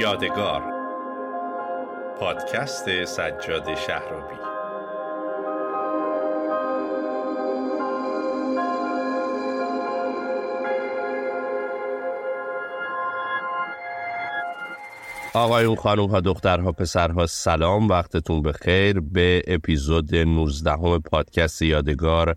یادگار. پادکست سجاد شهرابی. آقایون خانوم ها دخترها پسرها سلام وقتتون بخیر. به اپیزود 19 پادکست یادگار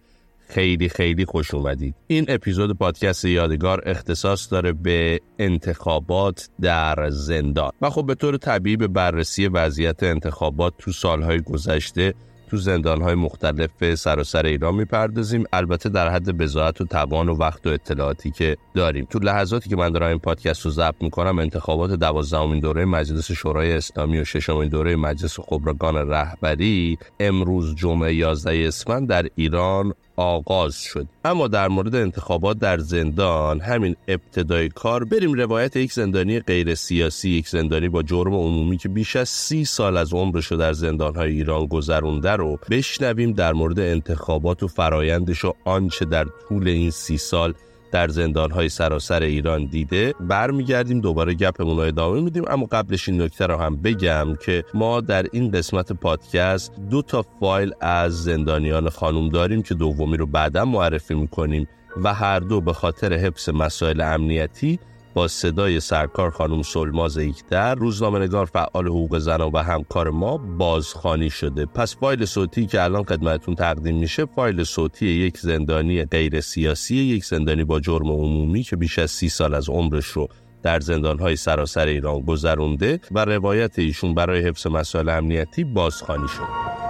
خیلی خیلی خوش اومدید. این اپیزود پادکست یادگار اختصاص داره به انتخابات در زندان. و خب به طور طبیعی به بررسی وضعیت انتخابات تو سالهای گذشته تو زندانهای مختلف سراسر ایران می‌پردازیم. البته در حد بزاعت و توان و وقت و اطلاعاتی که داریم. تو لحظاتی که من دارم این پادکست رو ضبط می‌کنم انتخابات دوازدهمین دوره مجلس شورای اسلامی و ششمین دوره مجلس خبرگان رهبری امروز جمعه 11 اسفند در ایران آغاز شد. اما در مورد انتخابات در زندان همین ابتدای کار بریم روایت یک زندانی غیر سیاسی یک زندانی با جرم عمومی که بیش از سی سال از عمرش رو در زندانهای ایران گذرونده رو بشنویم در مورد انتخابات و فرایندش و آنچه در طول این سی سال در زندانهای سراسر ایران دیده برمیگردیم دوباره گپمون رو ادامه میدیم. اما قبلش این نکته رو هم بگم که ما در این قسمت پادکست دو تا فایل از زندانیان خانوم داریم که دومی رو بعدا معرفی می‌کنیم و هر دو به خاطر حفظ مسائل امنیتی با صدای سرکار خانم سلماز ایکتر روزنامه نگار فعال حقوق زنان و همکار ما بازخانی شده. پس فایل صوتی که الان خدمتتون تقدیم میشه فایل صوتی یک زندانی غیر سیاسی یک زندانی با جرم عمومی که بیش از سی سال از عمرش رو در زندانهای سراسر ایران گذرونده و روایت ایشون برای حفظ مسائل امنیتی بازخانی شده.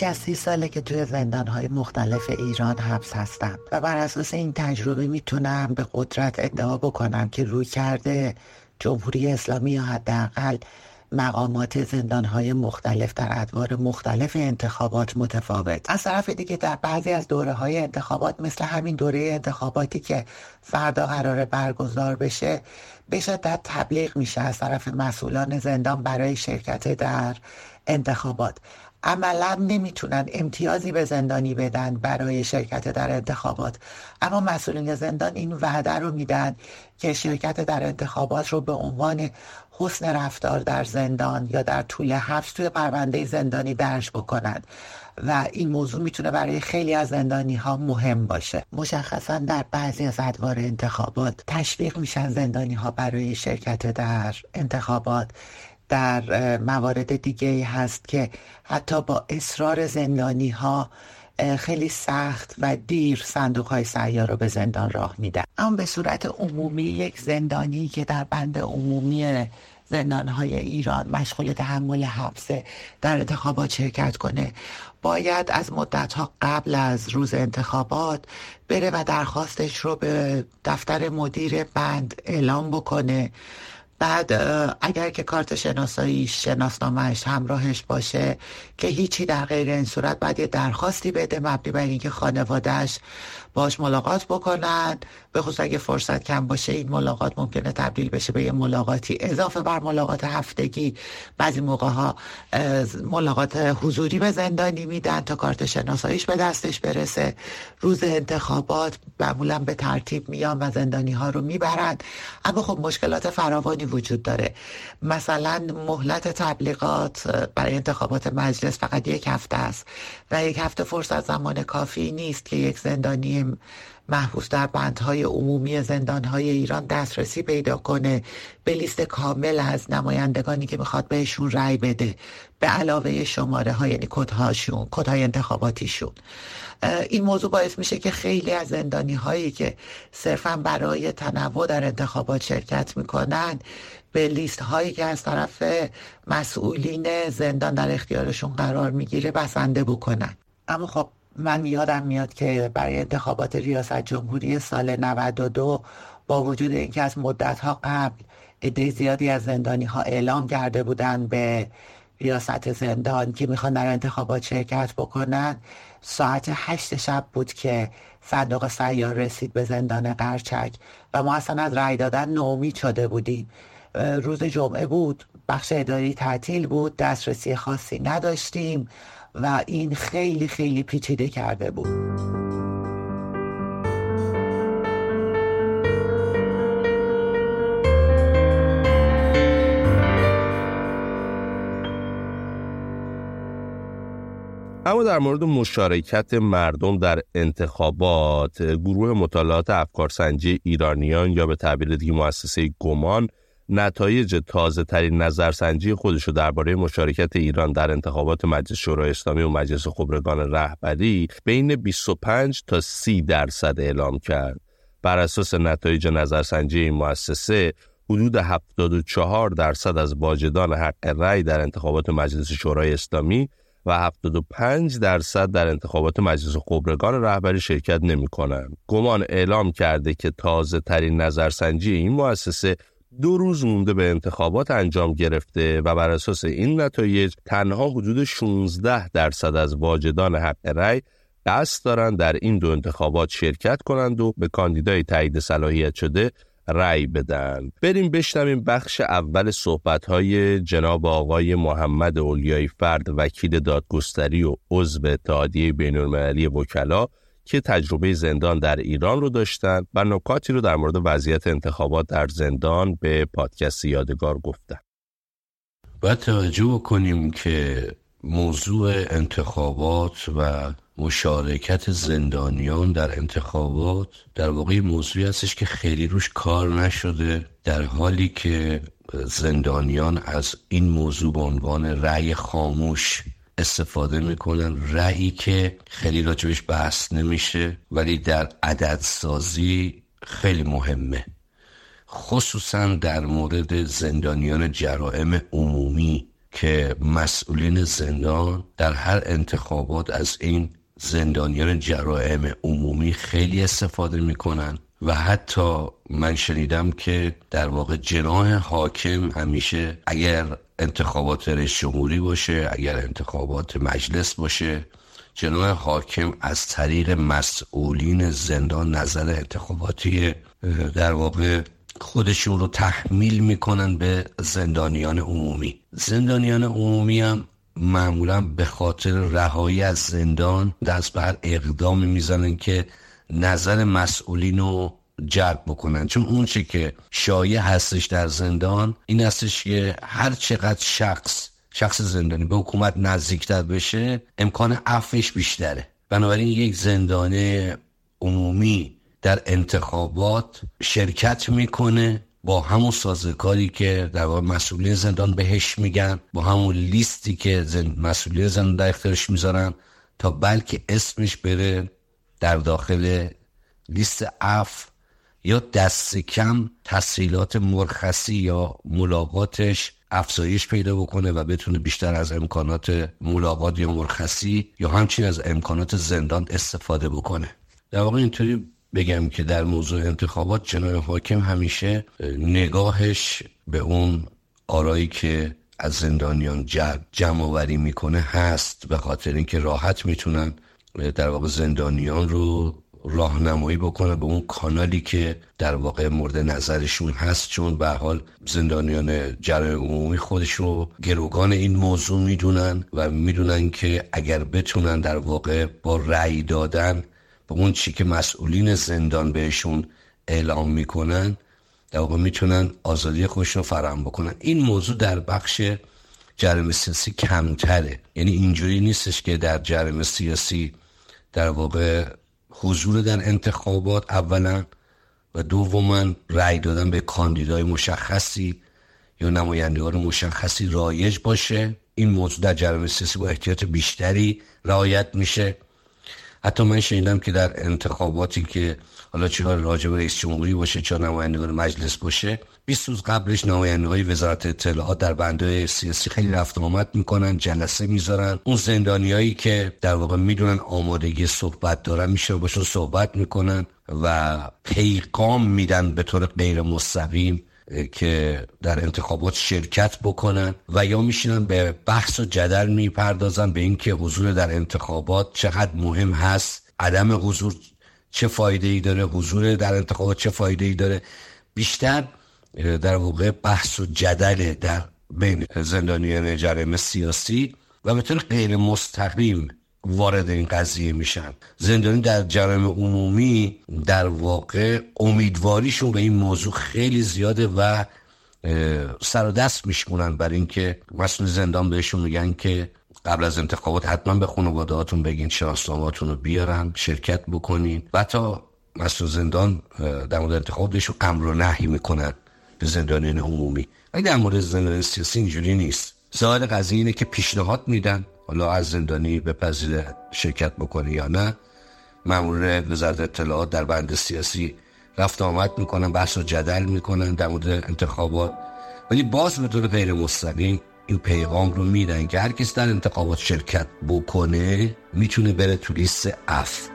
بیش از سی ساله که توی های مختلف ایران حبس هستم و بر اساس این تجربه می‌تونم به قدرت ادعا بکنم که روی کرده جمهوری اسلامی یا حداقل مقامات زندان های مختلف در ادوار مختلف انتخابات متفاوت. از طرف دیگه در بعضی از دوره های انتخابات مثل همین دوره انتخاباتی که فردا قرار برگزار بشه به شدت تبلیغ میشه از طرف مسئولان زندان برای شرکت در انتخابات. عملا نمی‌تونن امتیازی به زندانی بدن برای شرکت در انتخابات. اما مسئولین زندان این وعده رو میدن که شرکت در انتخابات رو به عنوان حسن رفتار در زندان یا در طول حبس توی پرونده زندانی درج بکنند و این موضوع می‌تونه برای خیلی از زندانی ها مهم باشه. مشخصا در بعضی از ادوار انتخابات تشویق میشن زندانی ها برای شرکت در انتخابات. در موارد دیگه هست که حتی با اصرار زندانی ها خیلی سخت و دیر صندوق های سیار رو به زندان راه میدن. اما به صورت عمومی یک زندانی که در بند عمومی زندان های ایران مشغول تحمل حبسه در انتخابات شرکت کنه باید از مدت ها قبل از روز انتخابات بره و درخواستش رو به دفتر مدیر بند اعلام بکنه. بعد اگر که کارت شناسایی شناسنامهش همراهش باشه که هیچی در غیر این صورت بعد یه درخواستی بده مبنی بر اینکه خانوادهش باش ملاقات بکنن. به خصوص اگه فرصت کم باشه این ملاقات ممکنه تبدیل بشه به یه ملاقاتی. اضافه بر ملاقات هفتگی بعضی موقع ها ملاقات حضوری به زندانی میدن تا کارت شناساییش به دستش برسه. روز انتخابات معمولا به ترتیب میان و زندانی ها رو می‌برن. اما خب مشکلات فراوانی وجود داره. مثلا مهلت تبلیغات برای انتخابات مجلس فقط یک هفته است. و یک هفته فرصت زمان کافی نیست که یک زندانی محبوس در بندهای عمومی زندانهای ایران دسترسی پیدا کنه. به لیست کامل از نمایندگانی که می‌خواد بهشون رأی بده. به علاوه شماره های یعنی کدهاشون کدهای انتخاباتیشون. این موضوع باعث میشه که خیلی از زندانی هایی که صرفا برای تنوع در انتخابات شرکت می‌کنن به لیست هایی که از طرف مسئولین زندان در اختیارشون قرار می‌گیره بسنده بکنن. اما خب من یادم میاد که برای انتخابات ریاست جمهوری سال 92 با وجود اینکه از مدت ها قبل عده زیادی از زندانی ها اعلام کرده بودن به ریاست زندان که می‌خوان در انتخابات شرکت بکنن ساعت هشت شب بود که صندوق سیار رسید به زندان قرچک و ما اصلا از رأی دادن نومید شده بودیم. روز جمعه بود بخش اداری تعطیل بود دسترسی خاصی نداشتیم. و این خیلی خیلی پیچیده کرده بود. اما در مورد مشارکت مردم در انتخابات گروه مطالعات افکارسنجی ایرانیان یا به تعبیر دیگه مؤسسه گمان نتایج تازه ترین نظرسنجی خودش رو درباره مشارکت ایران در انتخابات مجلس شورای اسلامی و مجلس خبرگان رهبری بین 25 تا 30 درصد اعلام کرد. بر اساس نتایج نظرسنجی این مؤسسه حدود 74 درصد از واجدان حق رأی در انتخابات مجلس شورای اسلامی و 75 درصد در انتخابات مجلس خبرگان رهبری شرکت نمی کنند. گمان اعلام کرده که تازه ترین نظرسنجی این مؤسسه دو روز مونده به انتخابات انجام گرفته و بر اساس این نتایج تنها حدود 16 درصد از واجدان حق رأی قصد دارند در این دو انتخابات شرکت کنند و به کاندیدای تایید صلاحیت شده رأی بدن. بریم بشنویم بخش اول صحبت های جناب آقای محمد اولیای فرد وکیل دادگستری و عضو اتحادیه بین المللی وکلا. که تجربه زندان در ایران رو داشتن و نکاتی رو در مورد وضعیت انتخابات در زندان به پادکست یادگار گفتن. باید توجه بکنیم که موضوع انتخابات و مشارکت زندانیان در انتخابات در واقع موضوعی هستش که خیلی روش کار نشده در حالی که زندانیان از این موضوع به عنوان رأی خاموش استفاده می‌کنن. رأیی که خیلی راجبش بحث نمیشه ولی در عدد سازی خیلی مهمه. خصوصا در مورد زندانیان جرائم عمومی که مسئولین زندان در هر انتخابات از این زندانیان جرائم عمومی خیلی استفاده می‌کنن. و حتی من شنیدم که در واقع جناح حاکم همیشه اگر انتخابات رئیس جمهوری باشه اگر انتخابات مجلس باشه جناح حاکم از طریق مسئولین زندان نظر انتخاباتی در واقع خودشون رو تحمیل می‌کنن به زندانیان عمومی. زندانیان عمومی هم معمولا به خاطر رهایی از زندان دست بر اقدامی می‌زنن که نظر مسئولین رو جلب بکنن. چون اون چی که شایع هستش در زندان این هستش که هر چقدر شخص شخص زندانی به حکومت نزدیکتر بشه امکان عفش بیشتره. بنابراین یک زندانه عمومی در انتخابات شرکت می‌کنه با همون سازکاری که در واقع مسئولین زندان بهش میگن با همون لیستی که زن... مسئولین زندان در اختیارش می‌ذارن تا بلکه اسمش بره در داخل لیست اف یا دست کم تسهیلات مرخصی یا ملاقاتش افزایش پیدا بکنه و بتونه بیشتر از امکانات ملاقات یا مرخصی یا همچین از امکانات زندان استفاده بکنه. در واقع اینطوری بگم که در موضوع انتخابات جنای حاکم همیشه نگاهش به اون آرایی که از زندانیان جمع وری می‌کنه هست به خاطر اینکه راحت می‌تونن در واقع زندانیان رو راهنمایی بکنه به اون کانالی که در واقع مورد نظرشون هست چون به حال زندانیان جرای عمومی خودش رو گروگان این موضوع می‌دونن و می‌دونن که اگر بتونن در واقع با رأی دادن به اون چی که مسئولین زندان بهشون اعلام می‌کنن در واقع می‌تونن آزادی خودشون رو فراهم بکنن. این موضوع در بخش جرم سیاسی کمتره. یعنی اینجوری نیستش که در جرم سیاسی در واقع حضور در انتخابات اولا و دوما رأی دادن به کاندیدای مشخصی یا نمایندگان مشخصی رایج باشه. این موضوع در جرم سیاسی با احتیاط بیشتری رعایت میشه. حتی من شنیدم که در انتخاباتی که حالا چه راجع به رئیس جمهوری باشه چه نمایندگان مجلس باشه 20 روز قبلش نمایندگان وزارت اطلاعات در بنده سیاسی خیلی رفت آمد می‌کنن جلسه می‌ذارن. اون زندانیایی که در واقع می‌دونن آمادگی صحبت دارن میشه باشون صحبت می‌کنن و پیغام میدن به طور غیر مستقیم که در انتخابات شرکت بکنن و یا میشینن به بحث و جدل می‌پردازن به اینکه حضور در انتخابات چقدر مهم هست عدم حضور چه فایده ای داره حضور در انتخابات چه فایده ای داره. بیشتر در واقع بحث و جدل در بین زندانیان جرم سیاسی و به طور غیر مستقیم وارد این قضیه میشن. زندانی در جرم عمومی در واقع امیدواریشون به این موضوع خیلی زیاده و سر و دست میشکنن برای اینکه مسئول زندان بهشون میگن که قبل از انتخابات حتما به خانوادهاتون بگین شناسنامهاتون رو بیارن شرکت بکنین. و تا مسئول زندان در مورد انتخاب بهشون امر و نهی می‌کنن به زندانیان عمومی. ولی در مورد زندان سیاسی اینجوری نیست. ظاهر قضیه اینه که پیشنهاد میدن. حالا از زندانی به پذیر شرکت بکنه یا نه مامور وزارت اطلاعات در بند سیاسی رفت آمد می‌کنن بحث و جدل می‌کنن در مورد انتخابات. ولی باز به طور غیر مستقیم این پیغام رو میدن که هر کس در انتخابات شرکت بکنه می‌تونه بره تو لیست اف.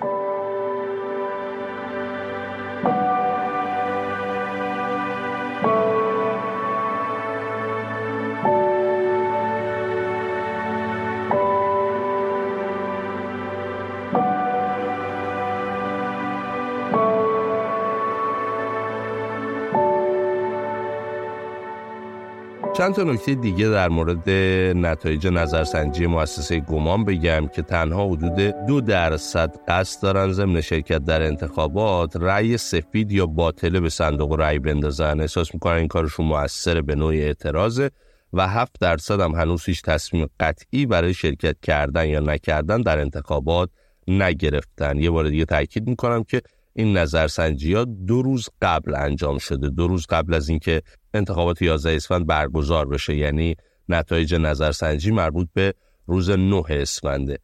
چند تا نکته دیگه در مورد نتایج نظرسنجی مؤسسه گمان بگم که تنها حدود دو درصد قصد دارن ضمن شرکت در انتخابات رأی سفید یا باطله به صندوق رأی بندازن. احساس می‌کنن این کارشون موثر به نوع اعتراضه و هفت درصد هم هنوز هیچ تصمیم قطعی برای شرکت کردن یا نکردن در انتخابات نگرفتن. یه بار دیگه تاکید می‌کنم که این نظرسنجی ها دو روز قبل انجام شده. دو روز قبل از اینکه انتخابات 11 اسفند برگزار بشه. یعنی نتایج نظرسنجی مربوط به روز 9 اسفنده.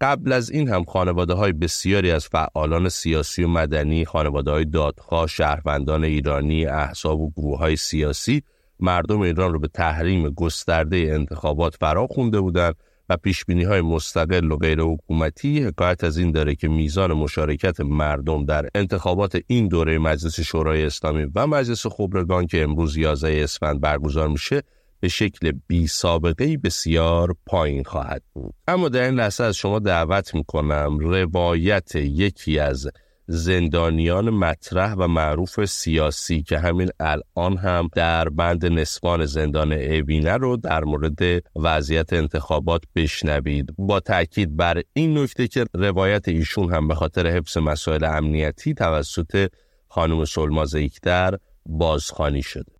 قبل از این هم خانواده های بسیاری از فعالان سیاسی و مدنی خانواده های دادخواه شهروندان ایرانی احزاب و گروه های سیاسی مردم ایران رو به تحریم گسترده انتخابات فرا خونده بودند. و پیش های مستقل و غیر حکومتی حکایت از این داره که میزان مشارکت مردم در انتخابات این دوره مجلس شورای اسلامی و مجلس خبرگان که امروز 11 اسفند برگزار میشه به شکل بی سابقه بسیار پایین خواهد بود. اما در این لحظه از شما دعوت می‌کنم روایت یکی از زندانیان مطرح و معروف سیاسی که همین الان هم در بند نسبان زندان اوینه رو در مورد وضعیت انتخابات بشنوید. با تاکید بر این نکته که روایت ایشون هم به خاطر حفظ مسائل امنیتی توسط خانم سلماز در بازخانی شده.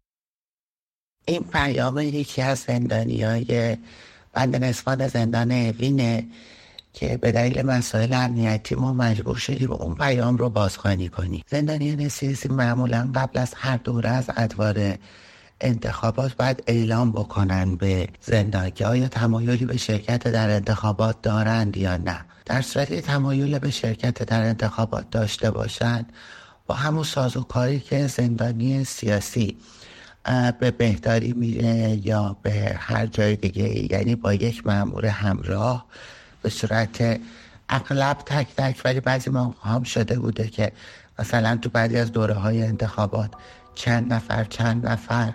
این پیام یکی از زندانی های بند نسبان زندان اوینه که به دلیل مسائل امنیتی ما مجبور شدیم اون پیام رو بازخوانی کنیم. زندانیان سیاسی معمولا قبل از هر دوره از ادوار انتخابات باید اعلام بکنن به زندان که آیا تمایلی به شرکت در انتخابات دارند یا نه. در صورتی تمایل به شرکت در انتخابات داشته باشند با همون سازوکاری که زندانی سیاسی به بهداری میره یا به هر جای دیگه یعنی با یک مأمور همراه به صورت اغلب تک تک ولی بعضی ما هم شده بوده که مثلا تو بعضی از دوره های انتخابات چند نفر چند نفر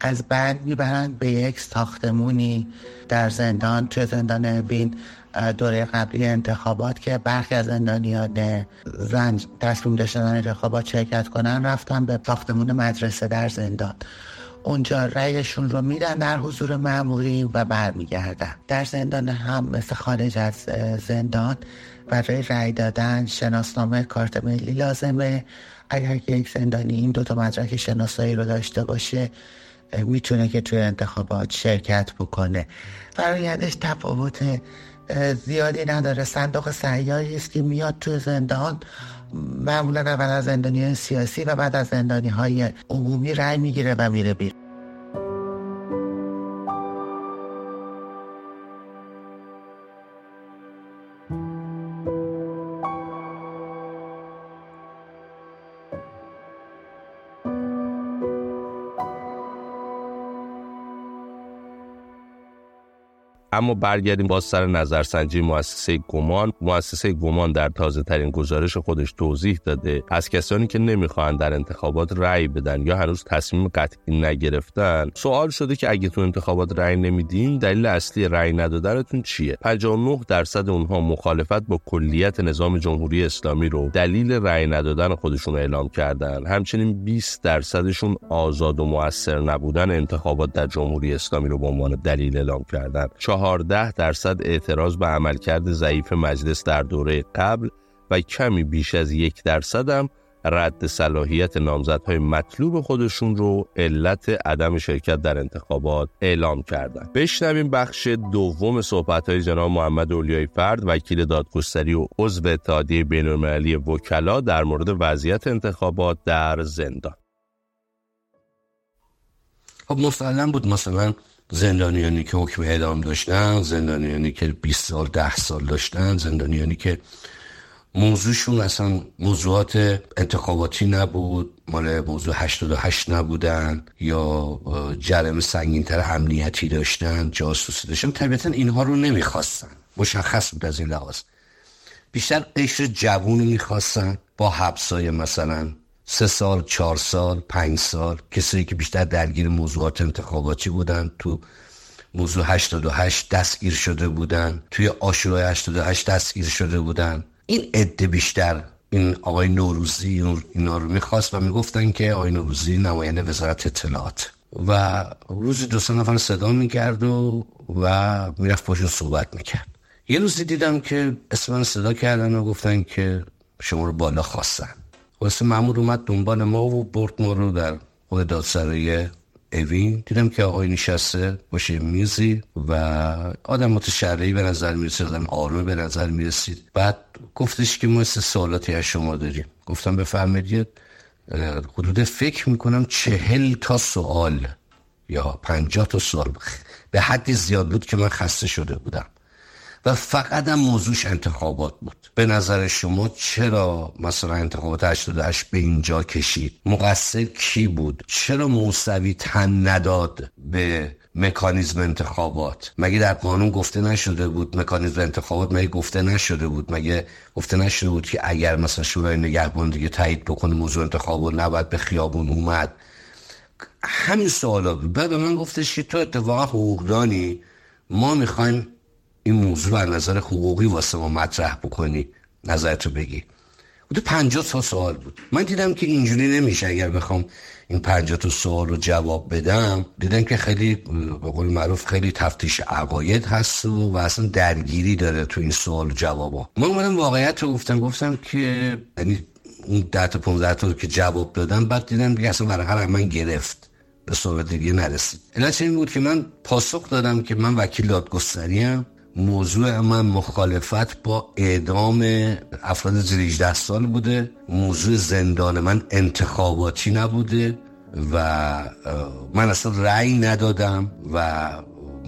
از بند می‌برند به یک ساختمونی در زندان توی زندان بین دوره قبلی انتخابات که برخی از زندانیان زن تصمیم داشتن انتخابات شرکت کنن رفتن به ساختمون مدرسه در زندان. اونجا رأیشون رو میدن در حضور معمولی و برمیگردن. در زندان هم مثل خارج از زندان برای رأی دادن شناسنامه کارت ملی لازمه. اگر که یک زندانی این دوتا مدرک شناسایی رو داشته باشه می‌تونه که توی انتخابات شرکت بکنه. فرایندش تفاوت زیادی نداره. صندوق سیاری است که میاد توی زندان. معمولا اول از زندانی سیاسی و بعد از زندانی های عمومی رأی می‌گیره و میره بیرون. اما برگردیم باز سر نظرسنجی مؤسسه گمان. مؤسسه گمان در تازه ترین گزارش خودش توضیح داده. از کسانی که نمی‌خواهند در انتخابات رأی بدن یا هنوز تصمیم قطعی نگرفتن سوال شده که اگه تو انتخابات رأی نمیدین دلیل اصلی رأی ندادنتون چیه؟ 59 درصد اونها مخالفت با کلیت نظام جمهوری اسلامی رو دلیل رأی ندادن خودشون اعلام کردن. همچنین 20 درصدشون آزاد و موثر نبودن انتخابات در جمهوری اسلامی رو به عنوان دلیل اعلام کردن. 14 درصد اعتراض به عملکرد ضعیف مجلس در دوره قبل و کمی بیش از یک درصد هم رد صلاحیت نامزدهای مطلوب خودشون رو علت عدم شرکت در انتخابات اعلام کردند. بشنویم بخش دوم صحبت های جناب محمد اولیای فرد وکیل دادگستری و عضو اتحادیه بینالمللی وکلا در مورد وضعیت انتخابات در زندان. خب مسلم بود مثلا زندانیانی که حکم اعدام داشتن زندانیانی که 20 سال 10 سال داشتن زندانیانی که موضوعشون اصلا موضوعات انتخاباتی نبود مال موضوع 88 نبودن یا جرم سنگینتر امنیتی داشتن جاسوسی داشتن. طبیعتا اینها رو نمی‌خواستن. مشخص بود از این لحاظ. بیشتر قشر جوون می‌خواستن. با حبسای مثلا سه سال چهار سال پنج سال کسایی که بیشتر درگیر موضوعات انتخاباتی بودن. تو موضوع 88 دستگیر شده بودن. توی آشورای 88 دستگیر شده بودن. این عده بیشتر این آقای نوروزی اینا رو می‌خواست و می‌گفتن که آقای نوروزی نماینده وزارت اطلاعات. و روزی دو سه نفر صدا می‌کرد و و می‌رفت پاشون صحبت می‌کرد. یه روزی دیدم که اسم صدا کردن و گفتن که شما رو بالا خواستن. واسه مامور اومد دنبال ما و برد ما رو در خود دادسرای اوین. دیدم که آقای نشسته باشه میزی و آدم متشرعی به نظر می‌رسید آدم آرومه به نظر می‌رسید. بعد گفتش که ما سه سوالاتی از شما داریم. گفتم بفرمایید حدود فکر می‌کنم چهل تا سوال یا پنجاه تا سوال. به حدی زیاد بود که من خسته شده بودم. و فقط هم موضوعش انتخابات بود. به نظر شما چرا مثلا انتخابات 88 به اینجا کشید؟ مقصر کی بود؟ چرا موسوی تن نداد به مکانیزم انتخابات؟ مگه در قانون گفته نشده بود مکانیزم انتخابات؟ مگه گفته نشده بود؟ مگه گفته نشده بود که اگر مثلا شورای نگهبان دیگه تایید بکنه موضوع انتخابات نباید به خیابون اومد؟ همین سوالا بود. بعد من گفتش که تو اتفاقا حقوقدانی ما می‌خوایم این موضوع از نظر حقوقی واسه ما مطرح بکنی نظرتو بگی. بوده پنجاه تا سوال بود. من دیدم که اینجوری نمیشه اگر بخوام این پنجاه تا سوال رو جواب بدم. دیدم که خیلی به قول معروف خیلی تفتیش عقاید هست و, و اصلا درگیری داره تو این سوال و جوابا. من اومدم واقعیت رو گفتم گفتم که یعنی اون ده تا 15 تا که جواب دادم بعد دیدم دیگه اصلا ورقه من گرفت. به صحبت دیگه نرسید. این بود که من پاسخ دادم که من وکیل دادگستریم. موضوع من مخالفت با اعدام افراد زیر 18 سال بوده. موضوع زندان من انتخاباتی نبوده و من اصلا رأی ندادم و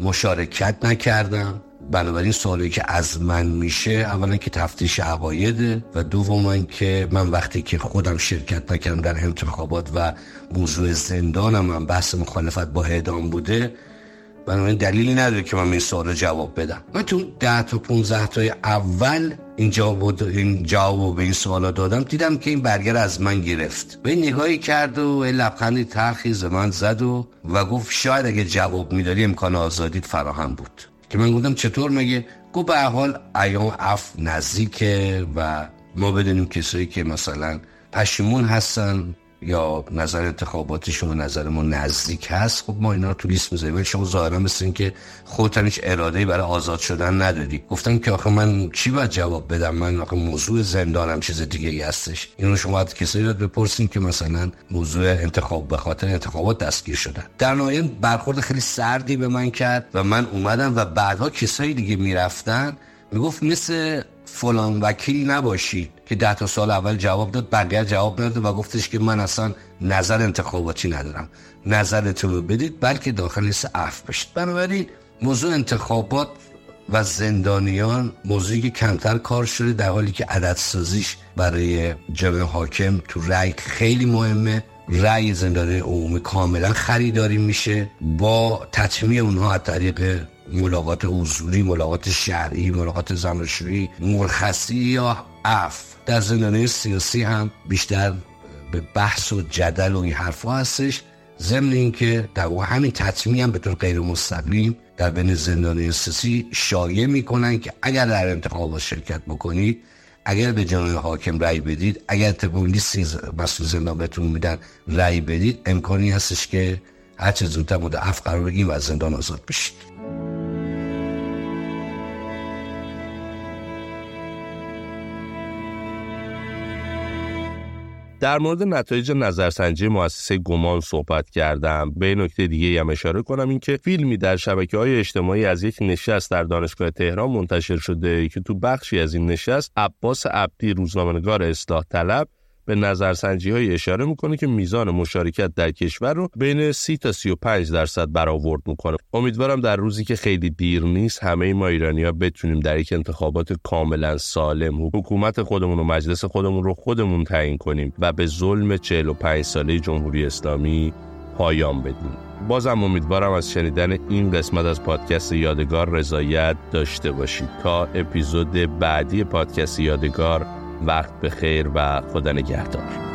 مشارکت نکردم. بنابراین سوالی که از من میشه اولا که تفتیش عقایده و دوما که من وقتی که خودم شرکت نکردم در انتخابات و موضوع زندانم من بحث مخالفت با اعدام بوده بنابراین دلیلی نداره که من این سوال جواب بدم. من تو ده تا 15 تای اول این جواب این جواب به این سوالا دادم دیدم که این برگر از من گرفت. به نگاهی کرد و لبخندی ترخی من زد و و گفت شاید اگه جواب میداری امکان آزادیت فراهم بود. که من گفتم چطور مگه؟ گفت به حال ایام اف نزدیکه و ما بدونیم کسایی که مثلا پشیمون هستن یا نظر انتخاباتشون و ما نزدیک هست خب ما اینا رو تو لیست می‌ذاریم. ولی شما ظاهرا مثل این که خودتان هیچ اراده برای آزاد شدن نداری. گفتم که آخه من چی باید جواب بدم؟ من آخه موضوع زندانم چیز دیگه ای هستش. اینو شما باید کسایی رو بپرسین که مثلا موضوع انتخاب به خاطر انتخابات دستگیر شدن. در نهایت برخورد خیلی سردی به من کرد و من اومدم و بعدها کسایی دیگه می‌رفتن می‌گفت مثل فلان وکیل نباشید. که ده تا سال اول جواب داد بقیه جواب نداد و گفتش که من اصلا نظر انتخاباتی ندارم. نظرتون رو بدید بلکه داخل لیست اف بشید. بنابراین موضوع انتخابات و زندانیان موضوعی که کمتر کار شده در حالی که عدد سازیش برای جمع حاکم تو رأی خیلی مهمه. رأی زندانی عمومی کاملا خریداری میشه. با تطمیع اونها از طریق ملاقات حضوری ملاقات شرعی ملاقات زناشویی مرخصی یا اف در زندانه سیاسی هم بیشتر به بحث و جدل و این حرفا هستش. ضمن اینکه در همین تطمیع هم به طور غیر مستقیم در بین زندانی سیاسی شایع می‌کنن که اگر در انتخابات شرکت بکنید اگر به جناب حاکم رأی بدید اگر طبق لیست مسئول زندان بهتون میدن رأی بدید امکانی هستش که هر چه زودتر مدعف قرار بگیم و از زندان آزاد بشید. در مورد نتایج نظرسنجی مؤسسه گمان صحبت کردم. به نکته دیگه هم اشاره کنم اینکه فیلمی در شبکه های اجتماعی از یک نشست در دانشگاه تهران منتشر شده که تو بخشی از این نشست عباس عبدی روزنامه‌نگار اصلاح طلب به نظرسنجی های اشاره می‌کنه که میزان مشارکت در کشور رو بین 30 تا 35 درصد برآورد می‌کنه. امیدوارم در روزی که خیلی دیر نیست همه ما ایرانی ها بتونیم در یک انتخابات کاملا سالم حکومت خودمون و مجلس خودمون رو خودمون تعیین کنیم و به ظلم 45 ساله جمهوری اسلامی پایان بدیم. بازم امیدوارم از شنیدن این قسمت از پادکست یادگار رضایت داشته باشید. تا اپیزود بعدی پادکست یادگار وقت به خیر و خدا نگهدار.